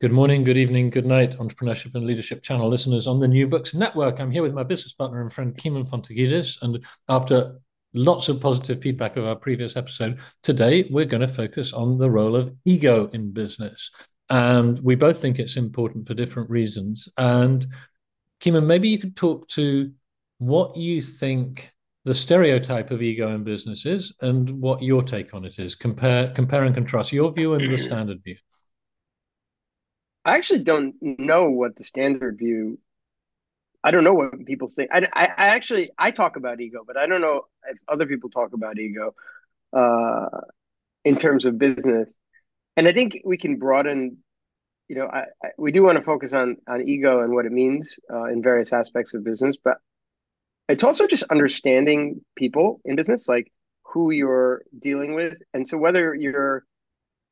Good morning, good evening, good night, entrepreneurship and leadership channel listeners on the New Books Network. I'm here with my business partner and friend Kimon Fountoukidis, and after lots of positive feedback of our previous episode, today we're going to focus on the role of ego in business. And we both think it's important for different reasons. And Kimon, maybe you could talk to what you think the stereotype of ego in business is and what your take on it is. Compare, compare and contrast your view and the standard view. I actually don't know what the standard view. I don't know what people think. I, I, I actually I talk about ego, but I don't know if other people talk about ego uh, in terms of business. And I think we can broaden. You know, I, I we do want to focus on on ego and what it means uh, in various aspects of business, but it's also just understanding people in business, like who you're dealing with, and so whether you're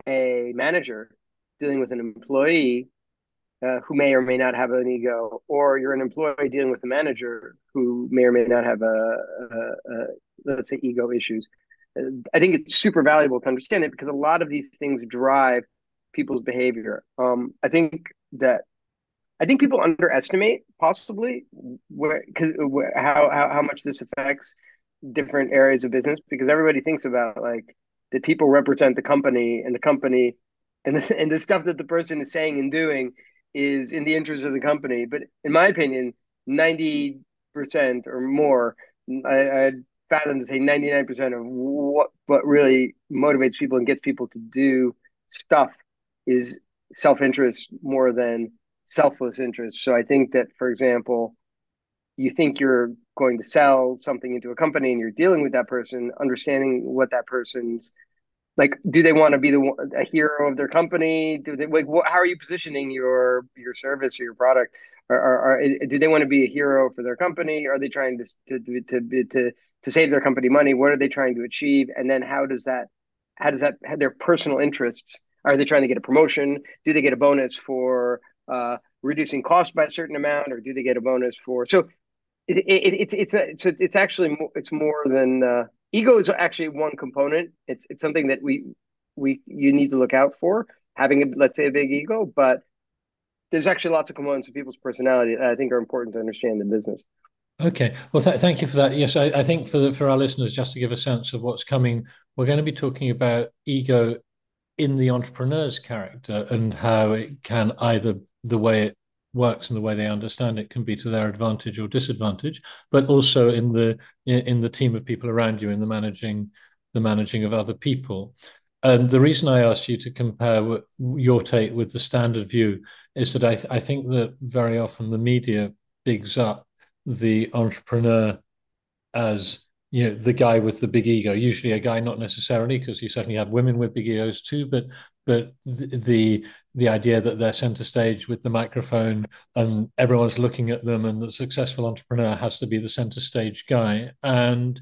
a manager dealing with an employee uh, who may or may not have an ego, or you're an employee dealing with a manager who may or may not have a, a, a let's say ego issues. Uh, I think it's super valuable to understand it because a lot of these things drive people's behavior. Um, I think that I think people underestimate possibly where because how, how how much this affects different areas of business because everybody thinks about like the people represent the company and the company and the, and the stuff that the person is saying and doing is in the interest of the company. But in my opinion, ninety percent or more, I, I'd fathom to say ninety nine percent of what what really motivates people and gets people to do stuff is self interest more than selfless interest. So I think that, for example, you think you're going to sell something into a company and you're dealing with that person, understanding what that person's like do they want to be the a hero of their company? Do they like what, how are you positioning your your service or your product? Or, or, or do they want to be a hero for their company? Are they trying to to to to to save their company money? What are they trying to achieve? And then how does that how does that have their personal interests are they trying to get a promotion? Do they get a bonus for uh, reducing cost by a certain amount or do they get a bonus for so it, it, it, it's it's a, it's actually more, it's more than uh, ego is actually one component. It's it's something that we we you need to look out for having a, let's say a big ego, but there's actually lots of components of people's personality that I think are important to understand in business. Okay, well, th- thank you for that. Yes, I, I think for the, for our listeners, just to give a sense of what's coming, we're going to be talking about ego in the entrepreneur's character and how it can either the way it works and the way they understand it can be to their advantage or disadvantage, but also in the in the team of people around you in the managing the managing of other people. And the reason I asked you to compare your take with the standard view is that I, th- I think that very often the media bigs up the entrepreneur as you know the guy with the big ego. Usually a guy not necessarily because you certainly have women with big egos too but but the the idea that they're center stage with the microphone and everyone's looking at them and the successful entrepreneur has to be the center stage guy. And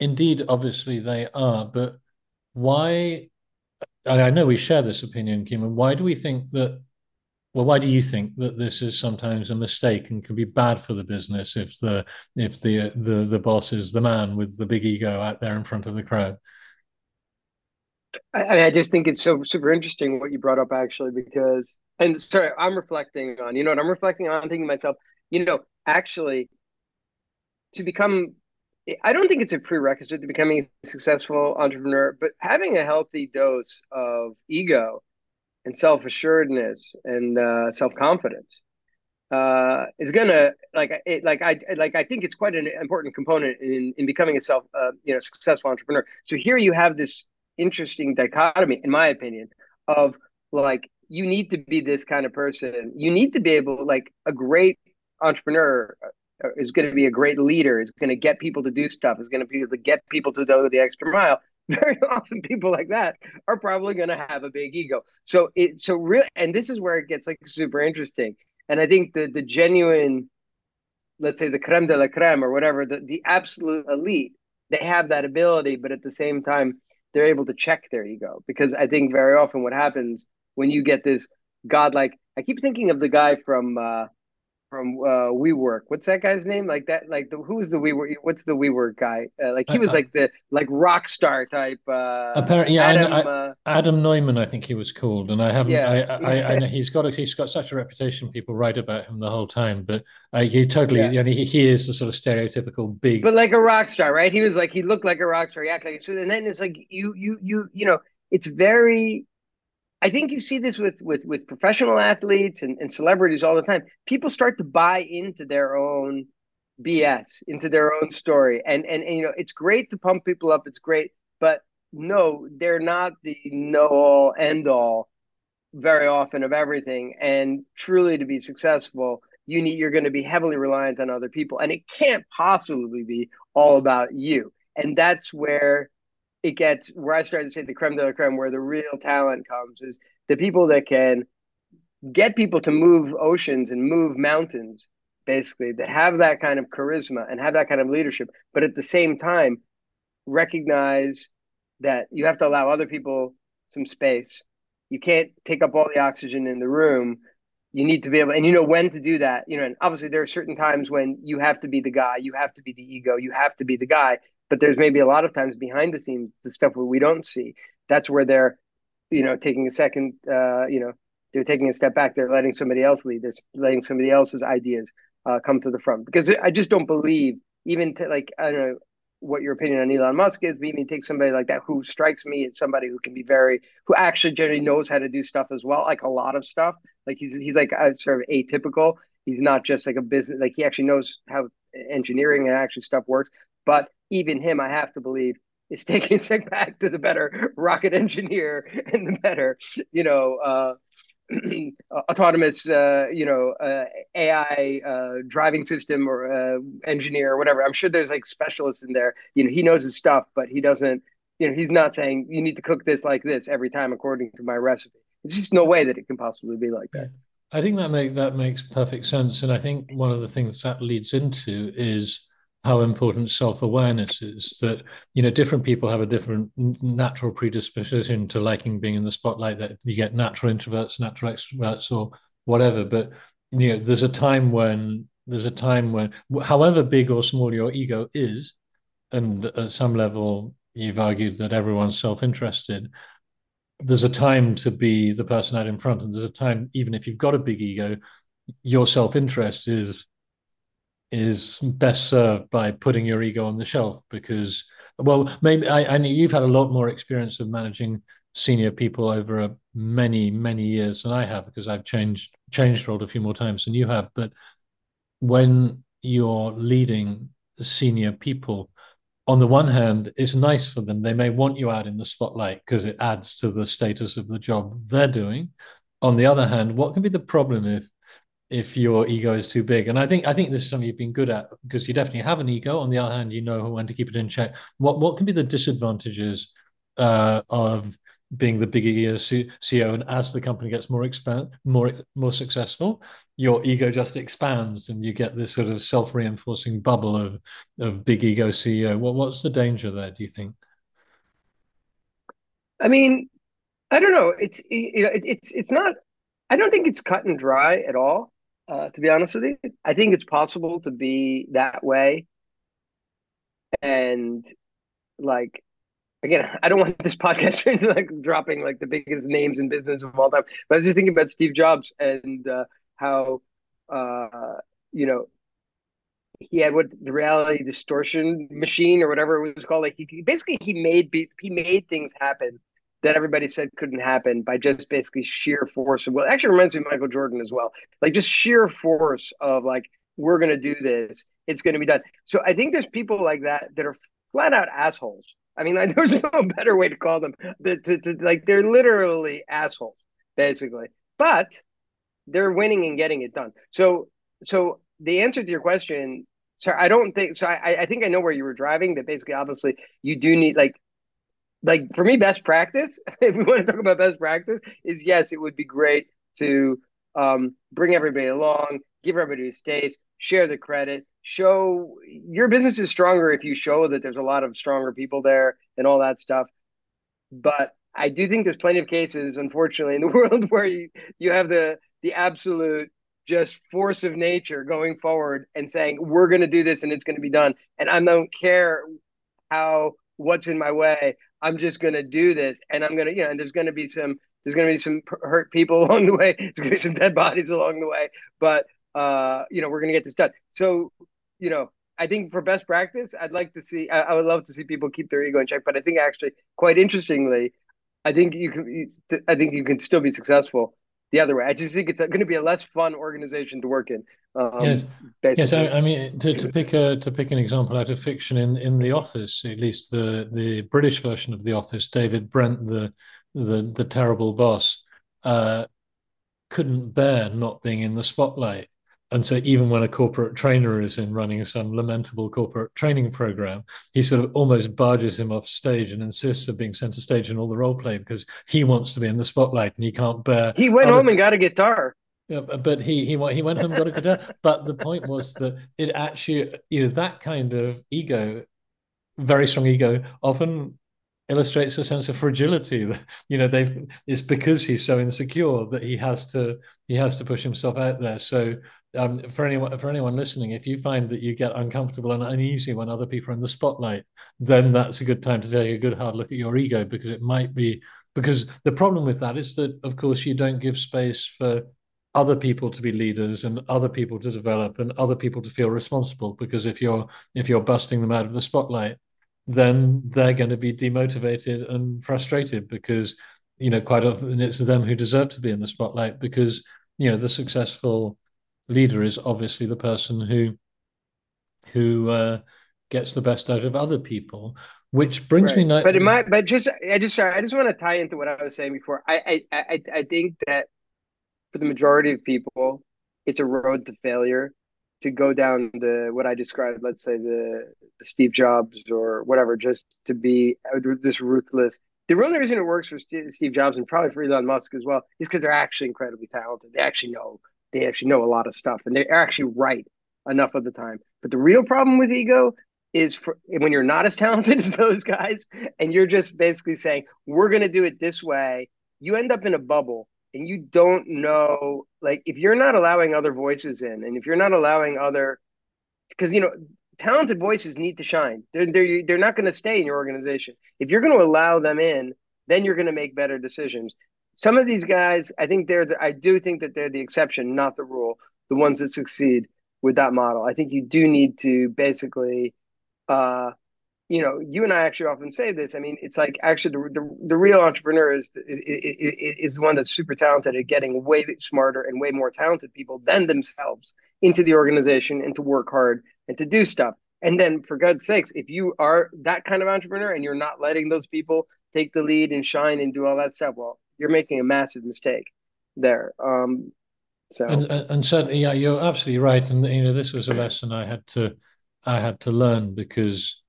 indeed obviously they are but why I know we share this opinion Kim and why do we think that well, why do you think that this is sometimes a mistake and can be bad for the business if the if the the the boss is the man with the big ego out there in front of the crowd? I, I just think it's so super interesting what you brought up actually because and sorry, I'm reflecting on you know what I'm reflecting on, I'm thinking myself, you know, actually to become I don't think it's a prerequisite to becoming a successful entrepreneur, but having a healthy dose of ego and self assuredness and uh, self confidence uh, is gonna like it, like I like I think it's quite an important component in in becoming a self uh, you know successful entrepreneur. So here you have this interesting dichotomy, in my opinion, of like you need to be this kind of person. You need to be able like a great entrepreneur uh, is going to be a great leader. Is going to get people to do stuff. Is going to be able to get people to go the extra mile very often people like that are probably going to have a big ego. So it so real and this is where it gets like super interesting. And I think the the genuine let's say the creme de la creme or whatever the the absolute elite they have that ability but at the same time they're able to check their ego because I think very often what happens when you get this godlike I keep thinking of the guy from uh from uh, WeWork. What's that guy's name? Like that? Like the who's the WeWork? What's the WeWork guy? Uh, like he was like the like rock star type. Uh, apparently, yeah, Adam, I, I, uh, Adam Neumann, I think he was called, and I haven't. Yeah, I, I, I, know he's got a, he's got such a reputation. People write about him the whole time, but uh, he totally, yeah. I mean, he, he is the sort of stereotypical big, but like a rock star, right? He was like he looked like a rock star. He acted like so, and then it's like you you you you know, it's very I think you see this with with with professional athletes and, and celebrities all the time. People start to buy into their own BS, into their own story. And, and and you know, it's great to pump people up, it's great, but no, they're not the know all end all very often of everything. And truly to be successful, you need you're going to be heavily reliant on other people. And it can't possibly be all about you. And that's where it gets where I started to say the creme de la creme, where the real talent comes, is the people that can get people to move oceans and move mountains, basically, that have that kind of charisma and have that kind of leadership, but at the same time, recognize that you have to allow other people some space. You can't take up all the oxygen in the room. You need to be able, and you know when to do that. You know, and obviously there are certain times when you have to be the guy, you have to be the ego, you have to be the guy but there's maybe a lot of times behind the scenes the stuff we don't see that's where they're you know taking a second uh, you know they're taking a step back they're letting somebody else lead they're letting somebody else's ideas uh, come to the front because i just don't believe even to like i don't know what your opinion on Elon Musk is, but even take somebody like that who strikes me as somebody who can be very, who actually generally knows how to do stuff as well, like a lot of stuff. Like he's he's like a, sort of atypical. He's not just like a business, like he actually knows how engineering and actually stuff works. But even him, I have to believe, is taking a step back to the better rocket engineer and the better, you know, uh, autonomous, uh, you know, uh, AI uh, driving system or uh, engineer or whatever. I'm sure there's like specialists in there. You know, he knows his stuff, but he doesn't. You know, he's not saying you need to cook this like this every time according to my recipe. It's just no way that it can possibly be like that. I think that make that makes perfect sense, and I think one of the things that leads into is how important self-awareness is that you know different people have a different natural predisposition to liking being in the spotlight that you get natural introverts natural extroverts or whatever. But you know there's a time when there's a time when however big or small your ego is and at some level you've argued that everyone's self-interested there's a time to be the person out in front. And there's a time even if you've got a big ego your self-interest is is best served by putting your ego on the shelf because well maybe I, I know you've had a lot more experience of managing senior people over a many many years than I have because I've changed changed role a few more times than you have. But when you're leading senior people on the one hand it's nice for them. They may want you out in the spotlight because it adds to the status of the job they're doing. On the other hand what can be the problem if if your ego is too big. And I think I think this is something you've been good at because you definitely have an ego. On the other hand, you know when to keep it in check. What what can be the disadvantages uh, of being the big ego CEO, and as the company gets more expand, more more successful, your ego just expands, and you get this sort of self reinforcing bubble of of big ego CEO. What what's the danger there? Do you think? I mean, I don't know. It's you know, it, it's it's not. I don't think it's cut and dry at all. Uh, to be honest with you, I think it's possible to be that way. And like, again, I don't want this podcast into like dropping like the biggest names in business of all time, but I was just thinking about Steve Jobs and uh, how, uh, you know, he had what the reality distortion machine or whatever it was called. Like he basically he made he made things happen that everybody said couldn't happen by just basically sheer force of well actually reminds me of Michael Jordan as well. Like just sheer force of like, we're gonna do this, it's gonna be done. So I think there's people like that that are flat out assholes. I mean, like, there's no better way to call them. To, like they're literally assholes, basically. But they're winning and getting it done. So so the answer to your question, so I don't think so. I, I think I know where you were driving. That basically, obviously, you do need like like for me, best practice, if we want to talk about best practice, is yes, it would be great to um, bring everybody along, give everybody a space, share the credit, show your business is stronger if you show that there's a lot of stronger people there and all that stuff. But I do think there's plenty of cases, unfortunately, in the world where you, you have the the absolute just force of nature going forward and saying we're going to do this and it's going to be done and i don't care how what's in my way i'm just going to do this and i'm going to you know and there's going to be some there's going to be some hurt people along the way there's going to be some dead bodies along the way but uh you know we're going to get this done so you know I think for best practice, I'd like to see. I, I, would love to see people keep their ego in check. But I think actually, quite interestingly, I think you can. I think you can still be successful the other way. I just think it's going to be a less fun organization to work in. Um, yes, yes. I, I, mean, to, to pick a to pick an example out of fiction in in The Office, at least the the British version of The Office, David Brent, the the the terrible boss, uh, couldn't bear not being in the spotlight and so even when a corporate trainer is in running some lamentable corporate training program, he sort of almost barges him off stage and insists of being center stage in all the role play because he wants to be in the spotlight and he can't bear. He went other... home and got a guitar. Yeah, but he he he went home and got a guitar. but the point was that it actually you know that kind of ego, very strong ego, often illustrates a sense of fragility you know they it's because he's so insecure that he has to he has to push himself out there. So um, for anyone for anyone listening if you find that you get uncomfortable and uneasy when other people are in the spotlight then that's a good time to take a good hard look at your ego because it might be because the problem with that is that of course you don't give space for other people to be leaders and other people to develop and other people to feel responsible because if you're if you're busting them out of the spotlight then they're going to be demotivated and frustrated because you know quite often it's them who deserve to be in the spotlight because you know the successful leader is obviously the person who who uh, gets the best out of other people which brings right. me now but it might but just i just sorry i just want to tie into what i was saying before I, I i i think that for the majority of people it's a road to failure to go down the what I described, let's say the, the Steve Jobs or whatever, just to be uh, this ruthless. The only reason it works for Steve Jobs and probably for Elon Musk as well is because they're actually incredibly talented. They actually know they actually know a lot of stuff and they're actually right enough of the time. But the real problem with ego is for when you're not as talented as those guys and you're just basically saying we're going to do it this way. You end up in a bubble and you don't know like if you're not allowing other voices in and if you're not allowing other because you know talented voices need to shine. They're they're, they're not going to stay in your organization. If you're going to allow them in then you're going to make better decisions. Some of these guys i think they're the, i do think that they're the exception not the rule the ones that succeed with that model. I think you do need to basically uh you know, you and I actually often say this. I mean, it's like actually the the, the real entrepreneur is, is is the one that's super talented at getting way smarter and way more talented people than themselves into the organization and to work hard and to do stuff. And then, for God's sakes, if you are that kind of entrepreneur and you're not letting those people take the lead and shine and do all that stuff, well, you're making a massive mistake there. Um, so and, and certainly, yeah, you're absolutely right. And you know, this was a lesson I had to I had to learn because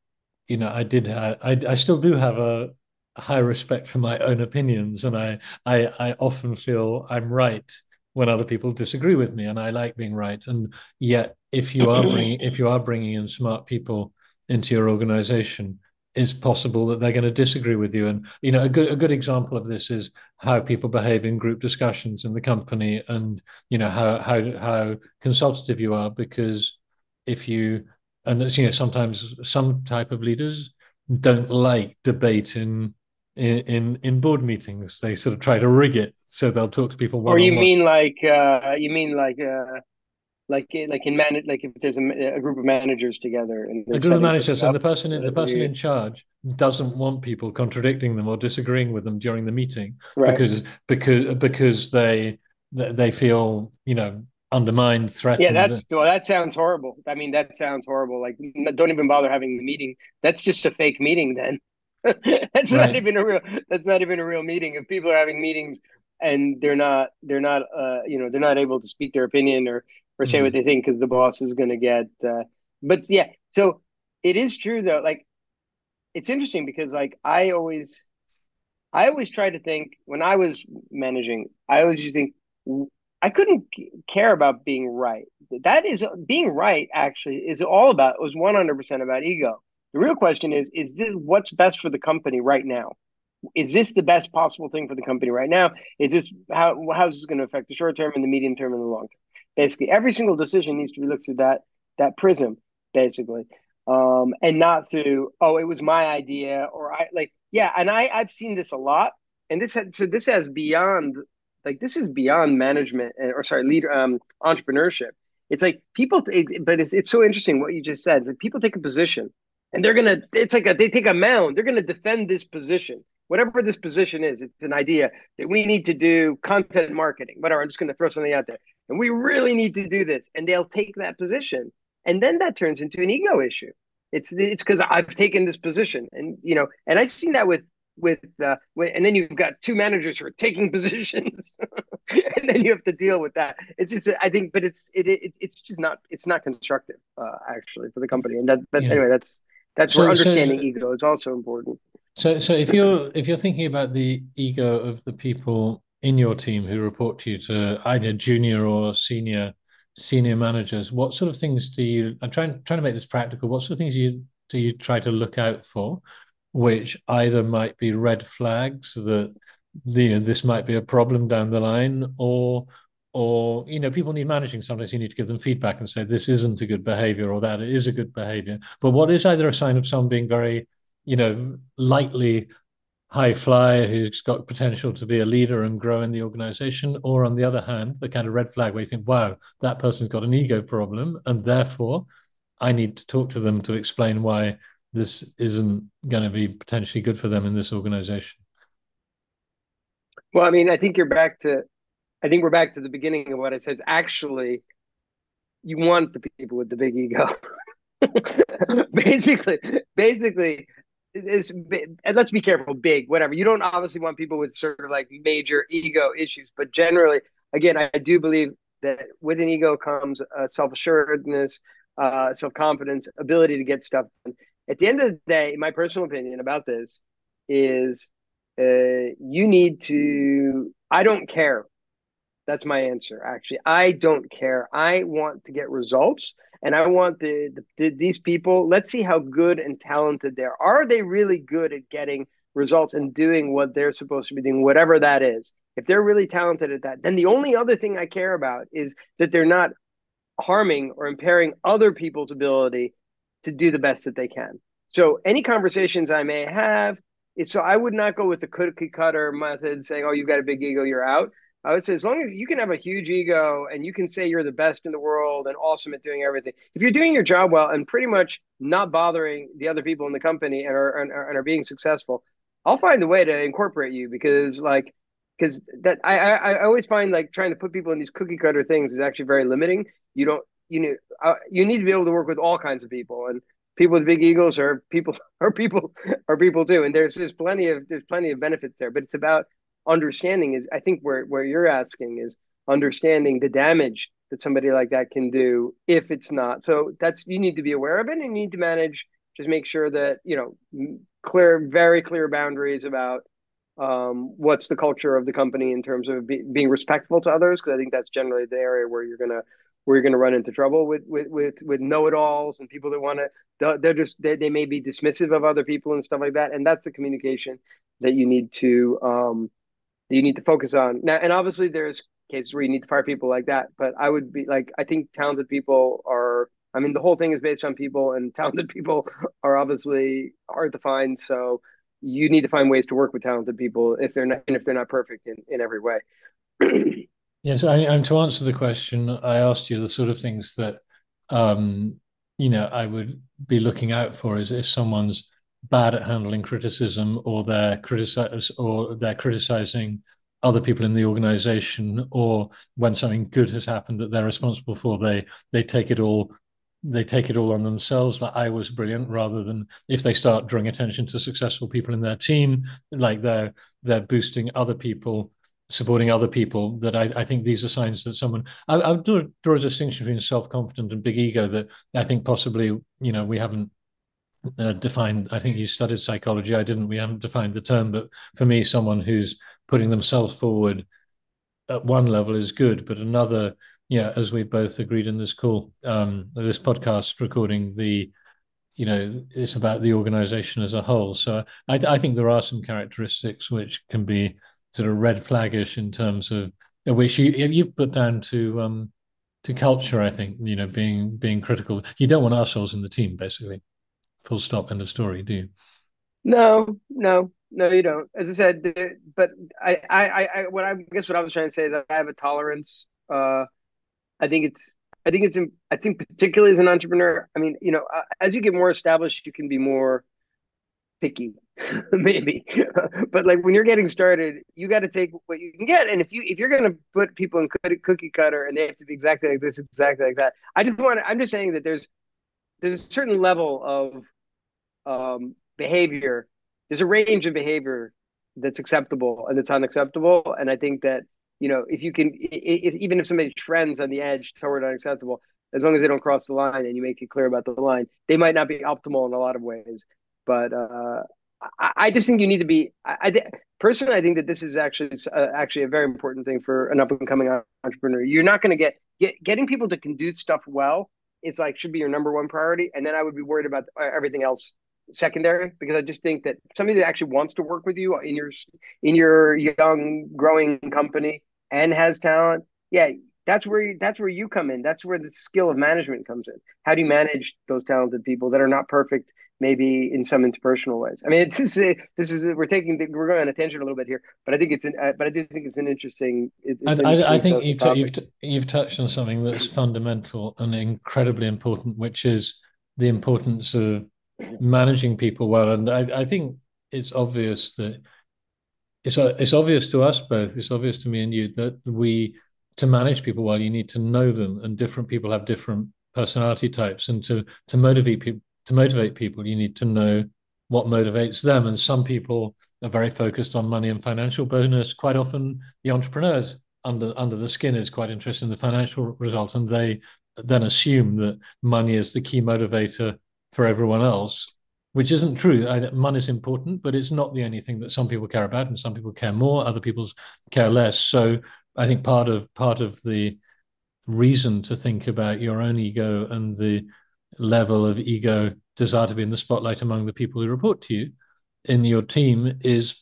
you know, I did, I, I still do have a high respect for my own opinions, and I, I, I often feel I'm right when other people disagree with me, and I like being right. And yet, if you are bringing, if you are bringing in smart people into your organization, it's possible that they're going to disagree with you. And you know, a good a good example of this is how people behave in group discussions in the company, and you know how how how consultative you are. Because if you and it's, you know sometimes some type of leaders don't like debate in in in board meetings. They sort of try to rig it so they'll talk to people. Or you mean like uh, you mean like uh, like like in man like if there's a, a group of managers together and a group of managers and the person in, the person in charge doesn't want people contradicting them or disagreeing with them during the meeting right. because because because they they feel you know undermined, threatened. Yeah, that's well, that sounds horrible. I mean, that sounds horrible. Like, don't even bother having the meeting. That's just a fake meeting. Then that's right. not even a real. That's not even a real meeting. If people are having meetings and they're not, they're not, uh, you know, they're not able to speak their opinion or or say mm. what they think because the boss is going to get. Uh, but yeah, so it is true though. Like, it's interesting because like I always. I always try to think when I was managing, I always just think I couldn't care about being right. That is being right. Actually, is all about was one hundred percent about ego. The real question is: Is this what's best for the company right now? Is this the best possible thing for the company right now? Is this how how's this going to affect the short term and the medium term and the long term? Basically, every single decision needs to be looked through that that prism, basically, um, and not through oh, it was my idea or I like yeah. And I I've seen this a lot, and this had, so this has beyond like this is beyond management or sorry, leader um, entrepreneurship. It's like people, but it's it's so interesting what you just said. It's like people take a position and they're gonna. It's like a, they take a mound. They're gonna defend this position whatever this position is, it's an idea that we need to do content marketing, whatever. I'm just to throw something out there. And we really need to do this. And they'll take that position. And then that turns into an ego issue. It's it's because I've taken this position. And, you know, and I've seen that with, with, uh, and then you've got two managers who are taking positions and then you have to deal with that. It's just, I think, but it's, it, it it's just not, it's not constructive, uh, actually for the company. And that, but yeah. anyway, that's, that's so, where understanding so, ego is also important. So, so if you're if you're thinking about the ego of the people in your team who report to you to either junior or senior senior managers, what sort of things do you? I'm trying trying to make this practical. What sort of things do you do you try to look out for, which either might be red flags that the this might be a problem down the line, or or you know people need managing. Sometimes you need to give them feedback and say this isn't a good behavior or that it is a good behavior. But what is either a sign of someone being very you know, lightly high flyer who's got potential to be a leader and grow in the organization, or on the other hand, the kind of red flag where you think, wow, that person's got an ego problem, and therefore I need to talk to them to explain why this isn't going to be potentially good for them in this organization. Well, I mean, I think you're back to, I think we're back to the beginning of what I said. Actually, you want the people with the big ego. basically, basically, is and let's be careful big whatever you don't obviously want people with sort of like major ego issues but generally again i, do believe that with an ego comes uh, self-assuredness uh, self-confidence ability to get stuff done at the end of the day my personal opinion about this is uh, you need to i don't care that's my answer actually i don't care i want to get results and I want the, the, these people. Let's see how good and talented they are. Are they really good at getting results and doing what they're supposed to be doing, whatever that is? If they're really talented at that, then the only other thing I care about is that they're not harming or impairing other people's ability to do the best that they can. So any conversations I may have is so I would not go with the cookie cutter method saying, "Oh, you've got a big ego, you're out." I would say as long as you can have a huge ego and you can say you're the best in the world and awesome at doing everything, if you're doing your job well and pretty much not bothering the other people in the company and are and, and are being successful, I'll find a way to incorporate you because like because that I, I I always find like trying to put people in these cookie cutter things is actually very limiting. You don't you know uh, you need to be able to work with all kinds of people and people with big egos are people are people are people too and there's there's plenty of there's plenty of benefits there but it's about understanding is I think where where you're asking is understanding the damage that somebody like that can do if it's not. So that's you need to be aware of it and you need to manage just make sure that you know clear very clear boundaries about um, what's the culture of the company in terms of be, being respectful to others because I think that's generally the area where you're gonna where you're gonna run into trouble with with with, with know-it-alls and people that want to they're just they, they may be dismissive of other people and stuff like that. And that's the communication that you need to um, that you need to focus on. Now and obviously there's cases where you need to fire people like that but i would be like i think talented people are i mean the whole thing is based on people and talented people are obviously hard to find. So you need to find ways to work with talented people if they're not and if they're not perfect in, in every way yes I, and to answer the question i asked you the sort of things that um you know i would be looking out for is if someone's bad at handling criticism or they're criticize or they're criticizing other people in the organization or when something good has happened that they're responsible for they they take it all they take it all on themselves like i was brilliant rather than if they start drawing attention to successful people in their team like they're they're boosting other people supporting other people that I, I think these are signs that someone I, I draw, draw a distinction between self-confident and big ego that I think possibly you know we haven't uh, defined. I think you studied psychology. I didn't. We haven't defined the term, but for me, someone who's putting themselves forward at one level is good, but another, yeah, as we've both agreed in this call, um, this podcast recording, the you know, it's about the organization as a whole. So I, I think there are some characteristics which can be sort of red flaggish in terms of which you you put down to um, to culture. I think you know being being critical. You don't want assholes in the team, basically. Full stop. End of story. Do you? No, no, no. You don't. As I said, but I, I, I, what I guess what I was trying to say is I have a tolerance. Uh, I think it's I think it's I think particularly as an entrepreneur. I mean, you know, uh, as you get more established, you can be more picky, maybe. but like when you're getting started, you got to take what you can get. And if you if you're gonna put people in cookie cutter and they have to be exactly like this, exactly like that, I just want I'm just saying that there's there's a certain level of um, behavior. There's a range of behavior that's acceptable and that's unacceptable. And I think that you know, if you can, if, even if somebody trends on the edge toward unacceptable, as long as they don't cross the line and you make it clear about the line, they might not be optimal in a lot of ways. But uh, I, just think you need to be. I, I personally, I think that this is actually uh, actually a very important thing for an up and coming entrepreneur. You're not going to get, get getting people to can do stuff well. It's like should be your number one priority, and then I would be worried about uh, everything else secondary because I just think that somebody that actually wants to work with you in your in your young growing company and has talent, yeah, that's where you, that's where you come in. That's where the skill of management comes in. How do you manage those talented people that are not perfect, maybe in some interpersonal ways? I mean, it's just, this is we're taking we're going on a tangent a little bit here, but I think it's an uh, but I do think it's an interesting. It's, it's an I, I, think you've, t- you've t- you've touched on something that's fundamental and incredibly important, which is the importance of managing people well. And I, I think it's obvious that it's it's obvious to us both. It's obvious to me and you that we to manage people well, you need to know them, and different people have different personality types. And to to motivate people to motivate people, you need to know what motivates them. And some people are very focused on money and financial bonus. Quite often, the entrepreneurs under under the skin is quite interested in the financial result, and they then assume that money is the key motivator for everyone else, which isn't true. Money is important, but it's not the only thing that some people care about, and some people care more, other people care less. So I think part of part of the reason to think about your own ego and the level of ego desire to be in the spotlight among the people who report to you in your team is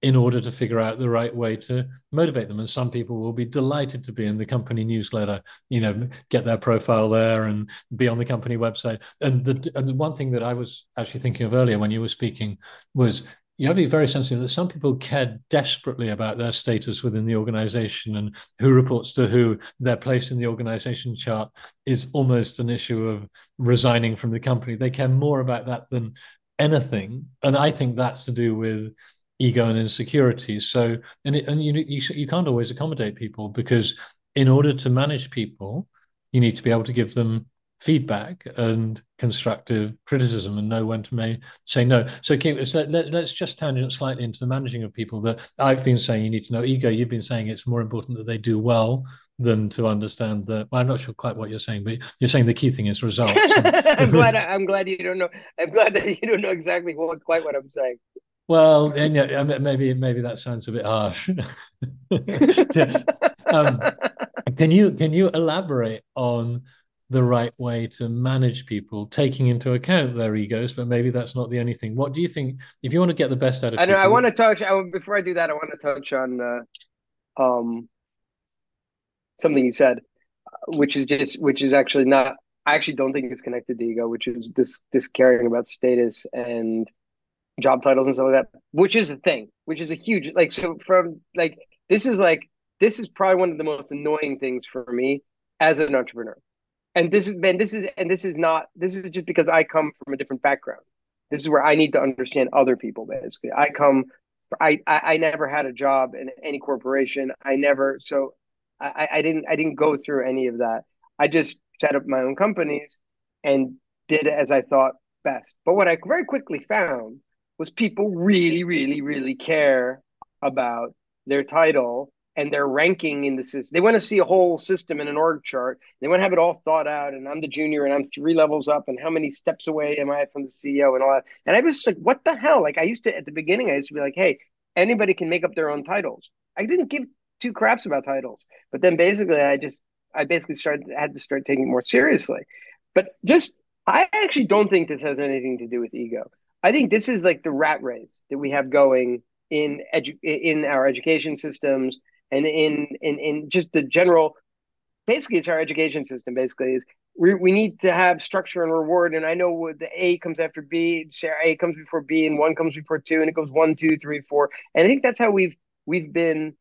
in order to figure out the right way to motivate them. And some people will be delighted to be in the company newsletter, you know, get their profile there and be on the company website. And the, and the one thing that I was actually thinking of earlier when you were speaking was you have to be very sensitive that some people care desperately about their status within the organization and who reports to who, their place in the organization chart is almost an issue of resigning from the company. They care more about that than anything. And I think that's to do with ego and insecurities. So, and it, and you, you you can't always accommodate people because in order to manage people, you need to be able to give them feedback and constructive criticism and know when to may say no. So, Kim, so let, us just tangent slightly into the managing of people that I've been saying you need to know ego. You've been saying it's more important that they do well than to understand that. Well, I'm not sure quite what you're saying, but you're saying the key thing is results. I'm glad. I'm glad you don't know. I'm glad that you don't know exactly what, quite what I'm saying. Well, and yeah, maybe maybe that sounds a bit harsh. um, can you can you elaborate on the right way to manage people, taking into account their egos, but maybe that's not the only thing. What do you think? If you want to get the best out of, I know. I want to touch. I, before I do that, I want to touch on uh, um, something you said, which is just which is actually not. I actually don't think it's connected to ego, which is this this caring about status and job titles and stuff like that, which is a thing, which is a huge like so from like this is like this is probably one of the most annoying things for me as an entrepreneur. And this is man, this is and this is not this is just because I come from a different background. This is where I need to understand other people basically. I come I I, I never had a job in any corporation. I never so I, I didn't I didn't go through any of that. I just set up my own companies and did as I thought best. But what I very quickly found was people really, really, really care about their title and their ranking in the system. They want to see a whole system in an org chart. They want to have it all thought out. And I'm the junior and I'm three levels up. And how many steps away am I from the CEO and all that? And I was like, what the hell? Like I used to, at the beginning, I used to be like, hey, anybody can make up their own titles. I didn't give two craps about titles. But then basically, I just, I basically started, had to start taking it more seriously. But just, I actually don't think this has anything to do with ego. I think this is like the rat race that we have going in edu- in our education systems and in in in just the general basically it's our education system. Basically, is we we need to have structure and reward. And I know the A comes after B, A comes before B, and one comes before two, and it goes one, two, three, four. And I think that's how we've we've been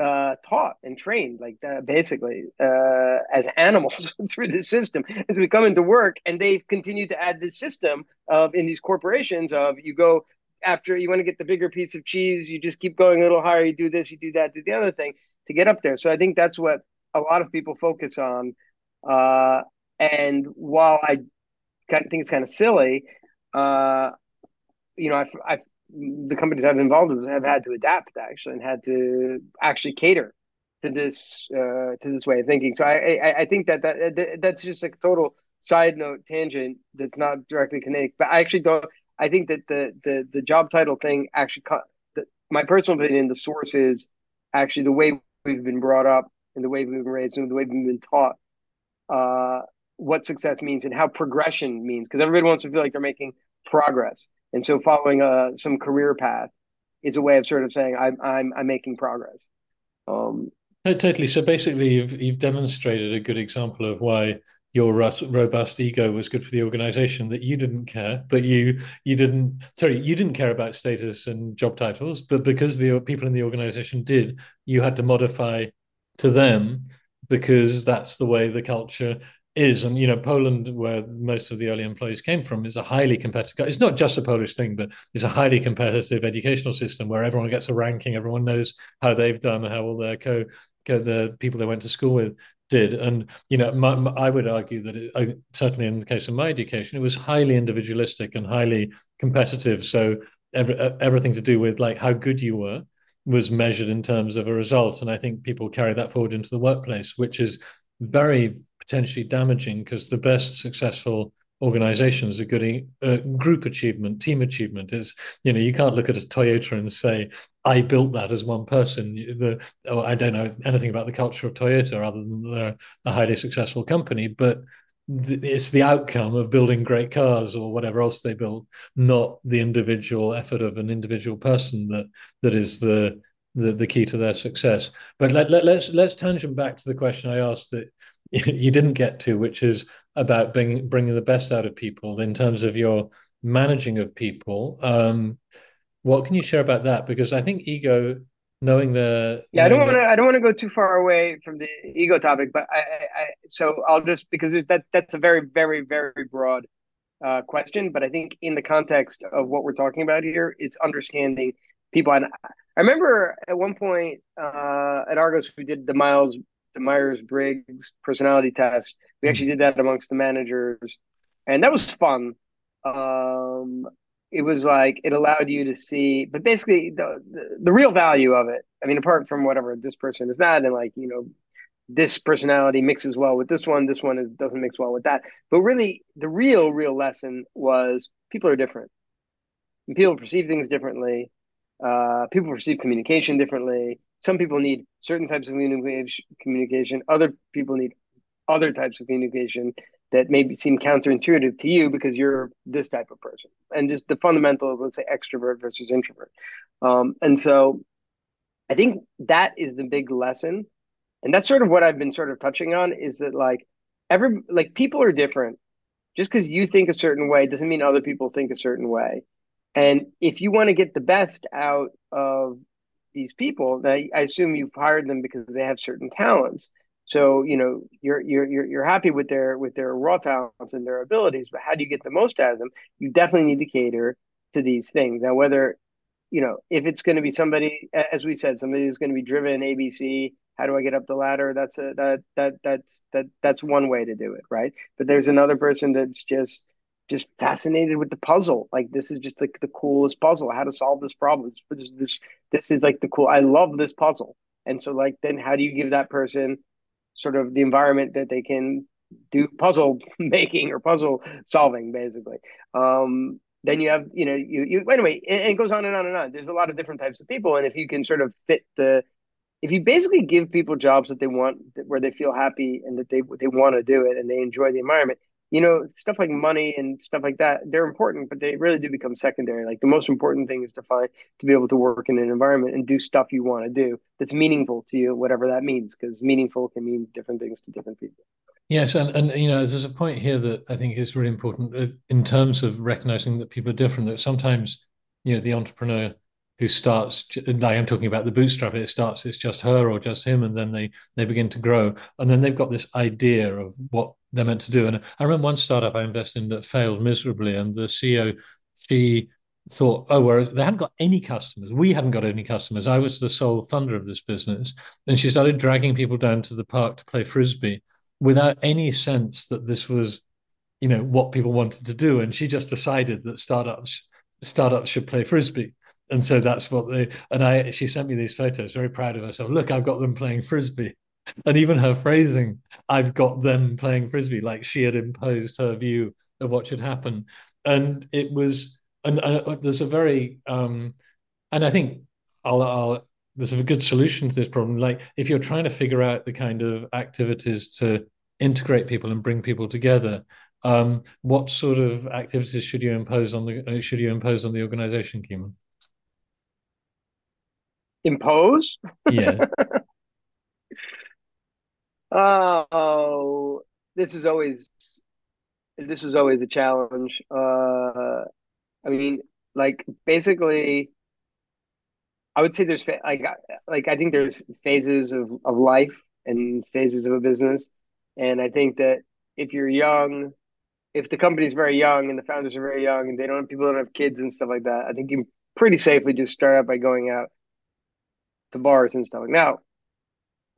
uh, taught and trained, like uh, basically uh, as animals through the system as we come into work. And they've continued to add this system of in these corporations of you go after you want to get the bigger piece of cheese, you just keep going a little higher. You do this, you do that, do the other thing to get up there. So I think that's what a lot of people focus on. Uh, and while I kind of think it's kind of silly, uh, you know, I've, I've the companies I've involved with have had to adapt actually and had to actually cater to this uh, to this way of thinking. So I, I, I think that, that that's just a total side note tangent that's not directly connected. But I actually don't. I think that the the the job title thing actually, the, my personal opinion, the source is actually the way we've been brought up and the way we've been raised and the way we've been taught uh, what success means and how progression means. Because everybody wants to feel like they're making progress. And so following uh, some career path is a way of sort of saying I'm I'm I'm making progress. Um, no, totally. So basically, you've you've demonstrated a good example of why your robust ego was good for the organization. That you didn't care, but you you didn't sorry you didn't care about status and job titles, but because the people in the organization did, you had to modify to them because that's the way the culture is and you know poland where most of the early employees came from is a highly competitive it's not just a polish thing but it's a highly competitive educational system where everyone gets a ranking everyone knows how they've done how all their co, the people they went to school with did. And you know my, my, i would argue that it, I, certainly in the case of my education it was highly individualistic and highly competitive. So every, everything to do with like how good you were was measured in terms of a result. And i think people carry that forward into the workplace which is very potentially damaging because the best successful organizations are good uh, group achievement team achievement is you know you can't look at a toyota and say i built that as one person. The oh, i don't know anything about the culture of toyota other than they're a highly successful company but it's the outcome of building great cars or whatever else they build not the individual effort of an individual person that that is the the, the key to their success. But let, let, let's let's tangent back to the question i asked that you didn't get to, which is about bringing bringing the best out of people in terms of your managing of people. Um, what can you share about that? Because I think ego, knowing the yeah, I don't want to I don't want to go too far away from the ego topic, but I, I so I'll just because that that's a very very very broad uh, question, but I think in the context of what we're talking about here, it's understanding people. And I remember at one point uh, at Argos, we did the Miles the Myers Briggs personality test. We actually did that amongst the managers, and that was fun. Um, it was like it allowed you to see, but basically the, the, the real value of it. I mean, apart from whatever this person is not, and like you know, this personality mixes well with this one, this one is, doesn't mix well with that. But really, the real real lesson was people are different, and people perceive things differently. Uh, people perceive communication differently some people need certain types of communication other people need other types of communication that maybe seem counterintuitive to you because you're this type of person. And just the fundamental of let's say extrovert versus introvert. Um, and so i think that is the big lesson. And that's sort of what i've been sort of touching on is that like every like people are different. Just because you think a certain way doesn't mean other people think a certain way. And if you want to get the best out of these people that I assume you've hired them because they have certain talents. So you know you're you're you're happy with their with their raw talents and their abilities, but how do you get the most out of them? You definitely need to cater to these things. Now, whether you know if it's going to be somebody, as we said, somebody who's going to be driven ABC. How do I get up the ladder? That's a that that that's that that's one way to do it, right? But there's another person that's just just fascinated with the puzzle. Like this is just like the coolest puzzle. How to solve this problem. This, this this is like the cool. I love this puzzle. And so like then how do you give that person sort of the environment that they can do puzzle making or puzzle solving basically. Um, then you have you know you you anyway and it goes on and on and on. There's a lot of different types of people, and if you can sort of fit the if you basically give people jobs that they want where they feel happy and that they they want to do it and they enjoy the environment you know, stuff like money and stuff like that, they're important, but they really do become secondary. Like the most important thing is to find to be able to work in an environment and do stuff you want to do that's meaningful to you, whatever that means, because meaningful can mean different things to different people. Yes, and, and you know, there's a point here that I think is really important in terms of recognizing that people are different. That sometimes, you know, the entrepreneur who starts like I'm talking about the bootstrap it starts it's just her or just him and then they they begin to grow. And then they've got this idea of what they're meant to do. And I remember one startup I invested in that failed miserably and the CEO she thought oh whereas they hadn't got any customers. We hadn't got any customers. I was the sole funder of this business. And she started dragging people down to the park to play frisbee without any sense that this was you know what people wanted to do. And she just decided that startups startups should play frisbee and so that's what they and I she sent me these photos very proud of herself. Look I've got them playing frisbee. And even her phrasing I've got them playing frisbee like she had imposed her view of what should happen. And it was and, and uh, there's a very um and I think I'll, I'll there's a good solution to this problem. Like if you're trying to figure out the kind of activities to integrate people and bring people together um, what sort of activities should you impose on the uh, should you impose on the organization Kimon? Impose. Yeah. oh, this is always this was always a challenge. Uh, I mean, like basically, I would say there's like like I think there's phases of of life and phases of a business, and I think that if you're young, if the company's very young and the founders are very young and they don't people don't have kids and stuff like that, I think you pretty safely just start out by going out to bars and stuff. Now,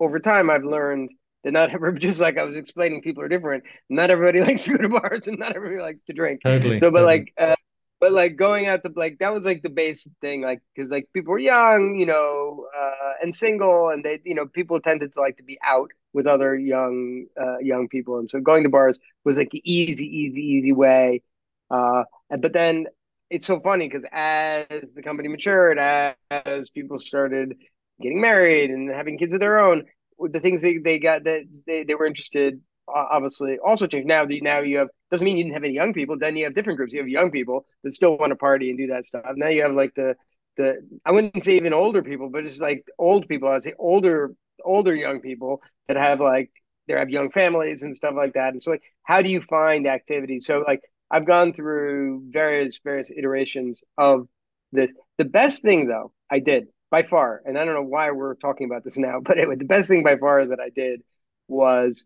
over time, I've learned that not everybody, just like I was explaining, people are different. Not everybody likes to go to bars, and not everybody likes to drink. Totally. So, but totally. like, uh, but like going out to like that was like the base thing, like because like people were young, you know, uh, and single, and they, you know, people tended to like to be out with other young, uh, young people, and so going to bars was like the easy, easy, easy way. Uh, but then it's so funny because as the company matured, as, as people started getting married and having kids of their own, the things they, they got that they, they were interested obviously also changed. Now now you have doesn't mean you didn't have any young people. Then you have different groups. You have young people that still want to party and do that stuff. Now you have like the the I wouldn't say even older people, but it's like old people. I'd say older older young people that have like they have young families and stuff like that. And so like how do you find activities? So like I've gone through various various iterations of this. The best thing though I did by far, and I don't know why we're talking about this now, but anyway, the best thing by far that I did was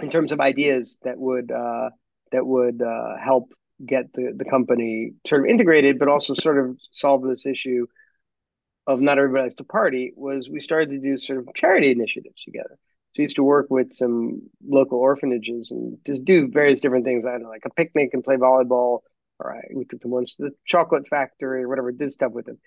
in terms of ideas that would uh, that would uh, help get the, the company sort of integrated, but also sort of solve this issue of not everybody likes to party. Was we started to do sort of charity initiatives together. So we used to work with some local orphanages and just do various different things. I don't know, like a picnic and play volleyball. All right, we took them once to the chocolate factory or whatever, did stuff with them.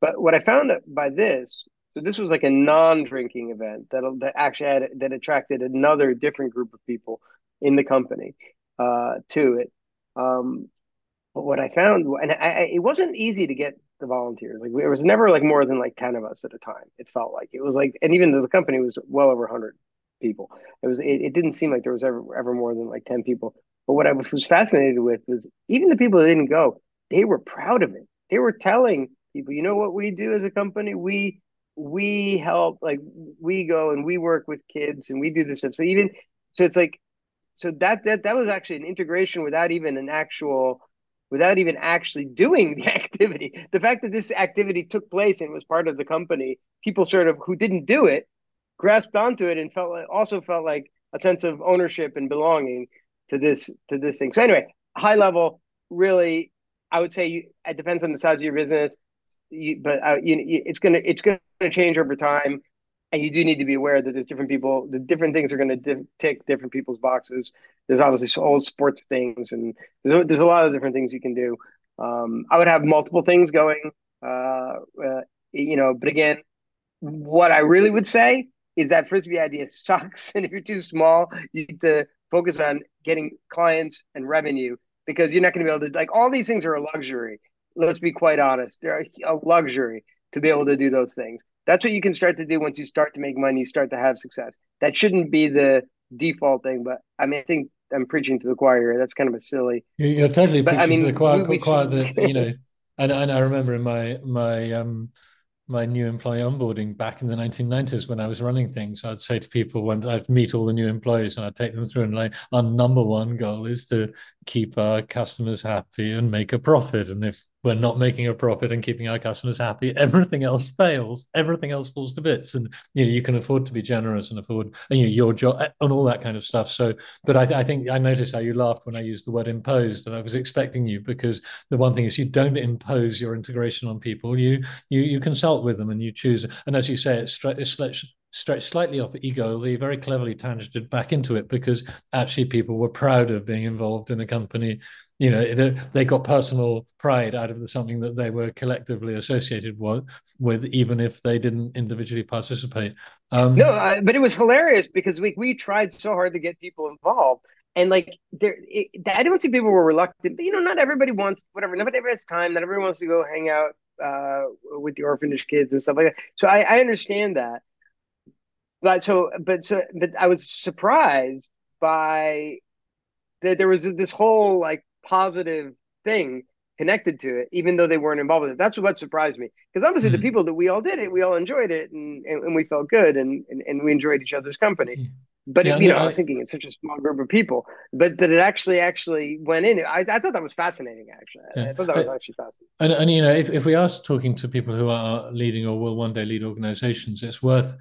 But what I found by this, so this was like a non-drinking event that that actually had that attracted another different group of people in the company uh, to it. Um, but what I found, and I, it wasn't easy to get the volunteers. Like it was never like more than like ten of us at a time. It felt like it was like, and even though the company was well over hundred people, it was it, it didn't seem like there was ever ever more than like ten people. But what I was was fascinated with was even the people that didn't go, they were proud of it. They were telling people. You know what we do as a company? We we help like we go and we work with kids and we do this stuff. So even so it's like so that that that was actually an integration without even an actual without even actually doing the activity. The fact that this activity took place and was part of the company people sort of who didn't do it grasped onto it and felt like, also felt like a sense of ownership and belonging to this to this thing. So anyway high level really i would say you, it depends on the size of your business you, but uh, you, it's gonna it's gonna change over time, and you do need to be aware that there's different people. The different things are gonna tick different people's boxes. There's obviously old sports things, and there's there's a lot of different things you can do. Um, I would have multiple things going, uh, uh, you know. But again, what I really would say is that frisbee idea sucks, and if you're too small, you need to focus on getting clients and revenue because you're not going to be able to like all these things are a luxury let's be quite honest, they're a luxury to be able to do those things. That's what you can start to do once you start to make money, you start to have success. That shouldn't be the default thing, but I mean, I think I'm preaching to the choir. here. That's kind of a silly. You're totally but, preaching I mean, to the choir. We, we, choir that you know, and and I remember in my my um my new employee onboarding back in the 1990s when I was running things, I'd say to people when I'd meet all the new employees and I'd take them through and like our number one goal is to keep our customers happy and make a profit. And if we're not making a profit and keeping our customers happy, everything else fails. Everything else falls to bits. And you know, you can afford to be generous and afford and, you know, your job eh, and all that kind of stuff. So, but I, I think I noticed how you laughed when I used the word imposed, and I was expecting you because the one thing is you don't impose your integration on people. You you you consult with them and you choose. And as you say, it's, it's stretched slightly off ego, they very cleverly tangented back into it because actually people were proud of being involved in a company. You know, it, they got personal pride out of the, something that they were collectively associated with, even if they didn't individually participate. Um, no, uh, but it was hilarious because we we tried so hard to get people involved. And like there, it, I don't see people were reluctant. But, you know, not everybody wants whatever. Nobody has time. Not everyone wants to go hang out uh, with the orphanage kids and stuff like that. So I, I understand that but so but so but I was surprised by that there was this whole like positive thing connected to it, even though they weren't involved with it. That's what surprised me. Because obviously mm-hmm. the people that we all did it, we all enjoyed it and, and, and we felt good and, and, and, we enjoyed each other's company. Mm-hmm. But yeah, it, you know, I, I was thinking it's such a small group of people, but that it actually actually went in. I, I thought that was fascinating. Actually, yeah. I thought that was actually fascinating. And, and you know, if, if we are talking to people who are leading or will one day lead organizations, it's worth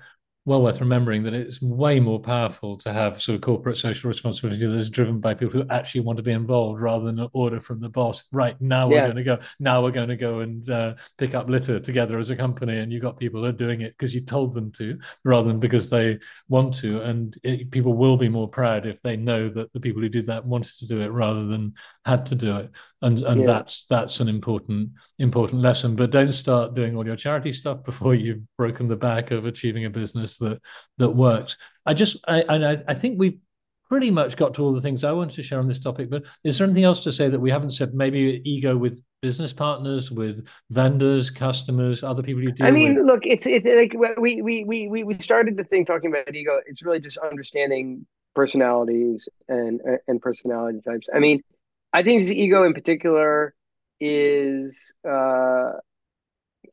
well worth remembering that it's way more powerful to have sort of corporate social responsibility that is driven by people who actually want to be involved rather than an order from the boss. Right now we're yes. going to go. Now we're going to go and uh, pick up litter together as a company, and you've got people who are doing it because you told them to, rather than because they want to. And it, people will be more proud if they know that the people who did that wanted to do it rather than had to do it. And and yeah. that's that's an important important lesson. But don't start doing all your charity stuff before you've broken the back of achieving a business that that works. I just I I, I think we've pretty much got to all the things I wanted to share on this topic. But is there anything else to say that we haven't said? Maybe ego with business partners, with vendors, customers, other people you deal. I mean, with? look, it's it's like we we we we we started the thing talking about ego. It's really just understanding personalities and and personality types. I mean, I think ego in particular is uh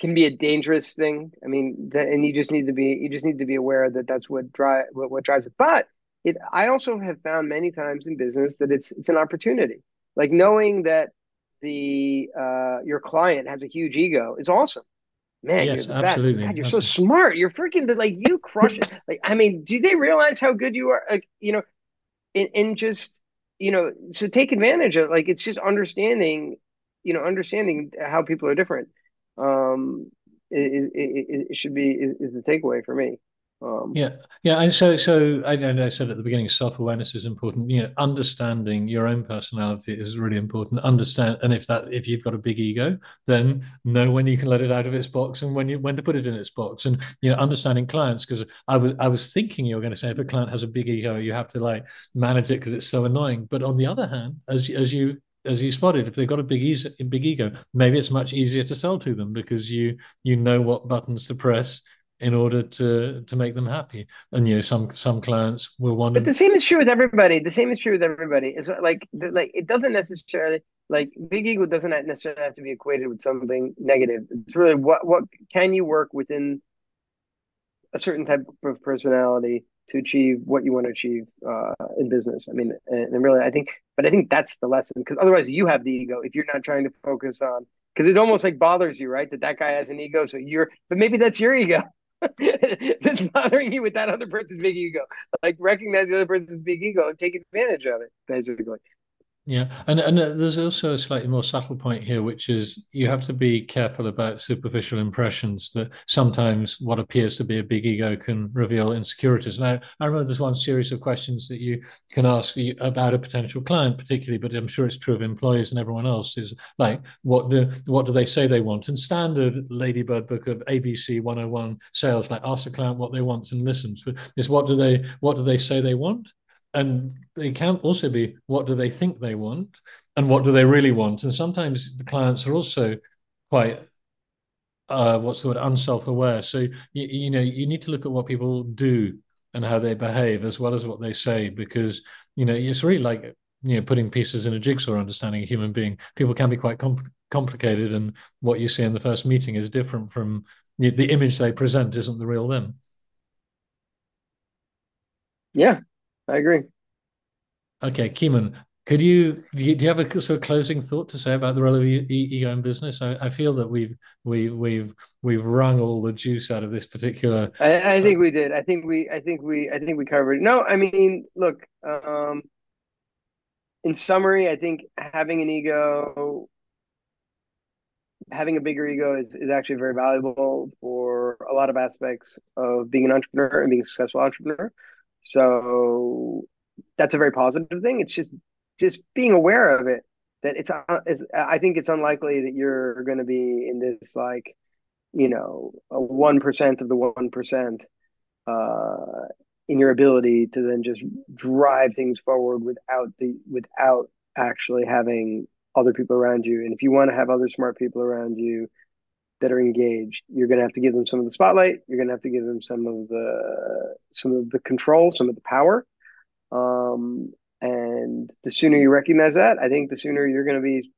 can be a dangerous thing. I mean, and you just need to be you just need to be aware that that's what drive what, what drives it. But it I also have found many times in business that it's it's an opportunity. Like knowing that the uh, your client has a huge ego is awesome. Man, yes, you're the absolutely. best. God, you're absolutely. so smart. You're freaking like you crush it. Like I mean, do they realize how good you are? Like you know, in, in just you know, so take advantage of like it's just understanding, you know, understanding how people are different um, it, it, it should be is, is the takeaway for me. Um, yeah, yeah. And so, so I, I said at the beginning, self awareness is important. You know, understanding your own personality is really important. Understand, and if that if you've got a big ego, then know when you can let it out of its box and when you when to put it in its box. And you know, understanding clients because I was I was thinking you were going to say if a client has a big ego, you have to like manage it because it's so annoying. But on the other hand, as as you as you spotted, if they've got a big ego, big ego, maybe it's much easier to sell to them because you you know what buttons to press in order to to make them happy. And you know, some some clients will want. But the same is true with everybody. The same is true with everybody. It's like like it doesn't necessarily like big ego doesn't necessarily have to be equated with something negative. It's really what what can you work within a certain type of personality to achieve what you want to achieve uh, in business. I mean, and, and, really, I think, but I think that's the lesson because otherwise, you have the ego if you're not trying to focus on because it almost like bothers you, right? That that guy has an ego, so you're, but maybe that's your ego. that's bothering you with that other person's big ego. Like recognize the other person's big ego and take advantage of it, basically. Yeah, and and uh, there's also a slightly more subtle point here, which is you have to be careful about superficial impressions. That sometimes what appears to be a big ego can reveal insecurities. Now, I remember there's one series of questions that you can ask about a potential client, particularly, but I'm sure it's true of employees and everyone else. Is like, what do what do they say they want? And standard Ladybird book of ABC 101 sales, like ask the client what they want and listen. Is what do they what do they say they want? And they can also be what do they think they want? And what do they really want? And sometimes the clients are also quite uh, what's the word? Unself-aware. So you, you know you need to look at what people do and how they behave as well as what they say because you know it's really like you know putting pieces in a jigsaw understanding a human being. People can be quite comp- complicated and what you see in the first meeting is different from the, the image they present isn't the real them. Yeah i agree okay Kimon could you do, you do you have a sort of closing thought to say about the role of ego in business? I, I feel that we've we we've we've wrung all the juice out of this particular. I, I think we did. I think we I think we I think we covered. It. No, I mean, look. Um, in summary, I think having an ego, having a bigger ego is, is actually very valuable for a lot of aspects of being an entrepreneur and being a successful entrepreneur. So that's a very positive thing. It's just just being aware of it that it's uh, it's I think it's unlikely that you're going to be in this like you know a one percent of the one percent uh, in your ability to then just drive things forward without the without actually having other people around you. And if you want to have other smart people around you that are engaged, you're going to have to give them some of the spotlight. You're going to have to give them some of the some of the control, some of the power. Um, and the sooner you recognize that, I think the sooner you're going to be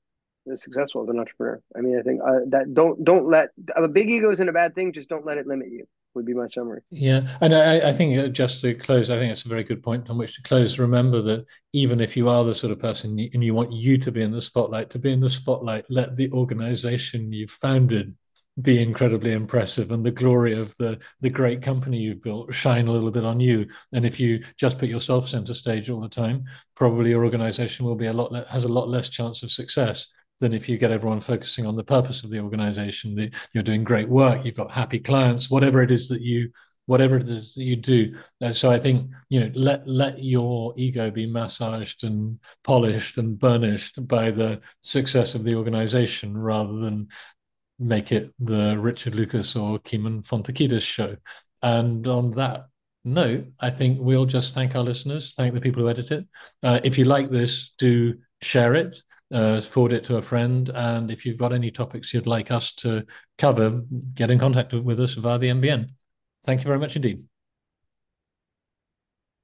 successful as an entrepreneur. I mean, I think uh, that don't don't let a big ego isn't a bad thing. Just don't let it limit you. Would be my summary. Yeah, and I, I think uh, just to close, I think it's a very good point on which to close. Remember that even if you are the sort of person and you want you to be in the spotlight, to be in the spotlight, let the organization you've founded be incredibly impressive. And the glory of the the great company you've built shine a little bit on you. And if you just put yourself center stage all the time probably your organization will be a lot has a lot less chance of success than if you get everyone focusing on the purpose of the organization the, you're doing great work you've got happy clients whatever it is that you whatever it is that you do. Uh, so i think you know let let your ego be massaged and polished and burnished by the success of the organization rather than make it the Richard Lucas or Kimon Fountoukidis show. And on that note, I think we'll just thank our listeners, thank the people who edit it. Uh, if you like this, do share it, uh, forward it to a friend. And if you've got any topics you'd like us to cover, get in contact with us via the MBN. Thank you very much indeed.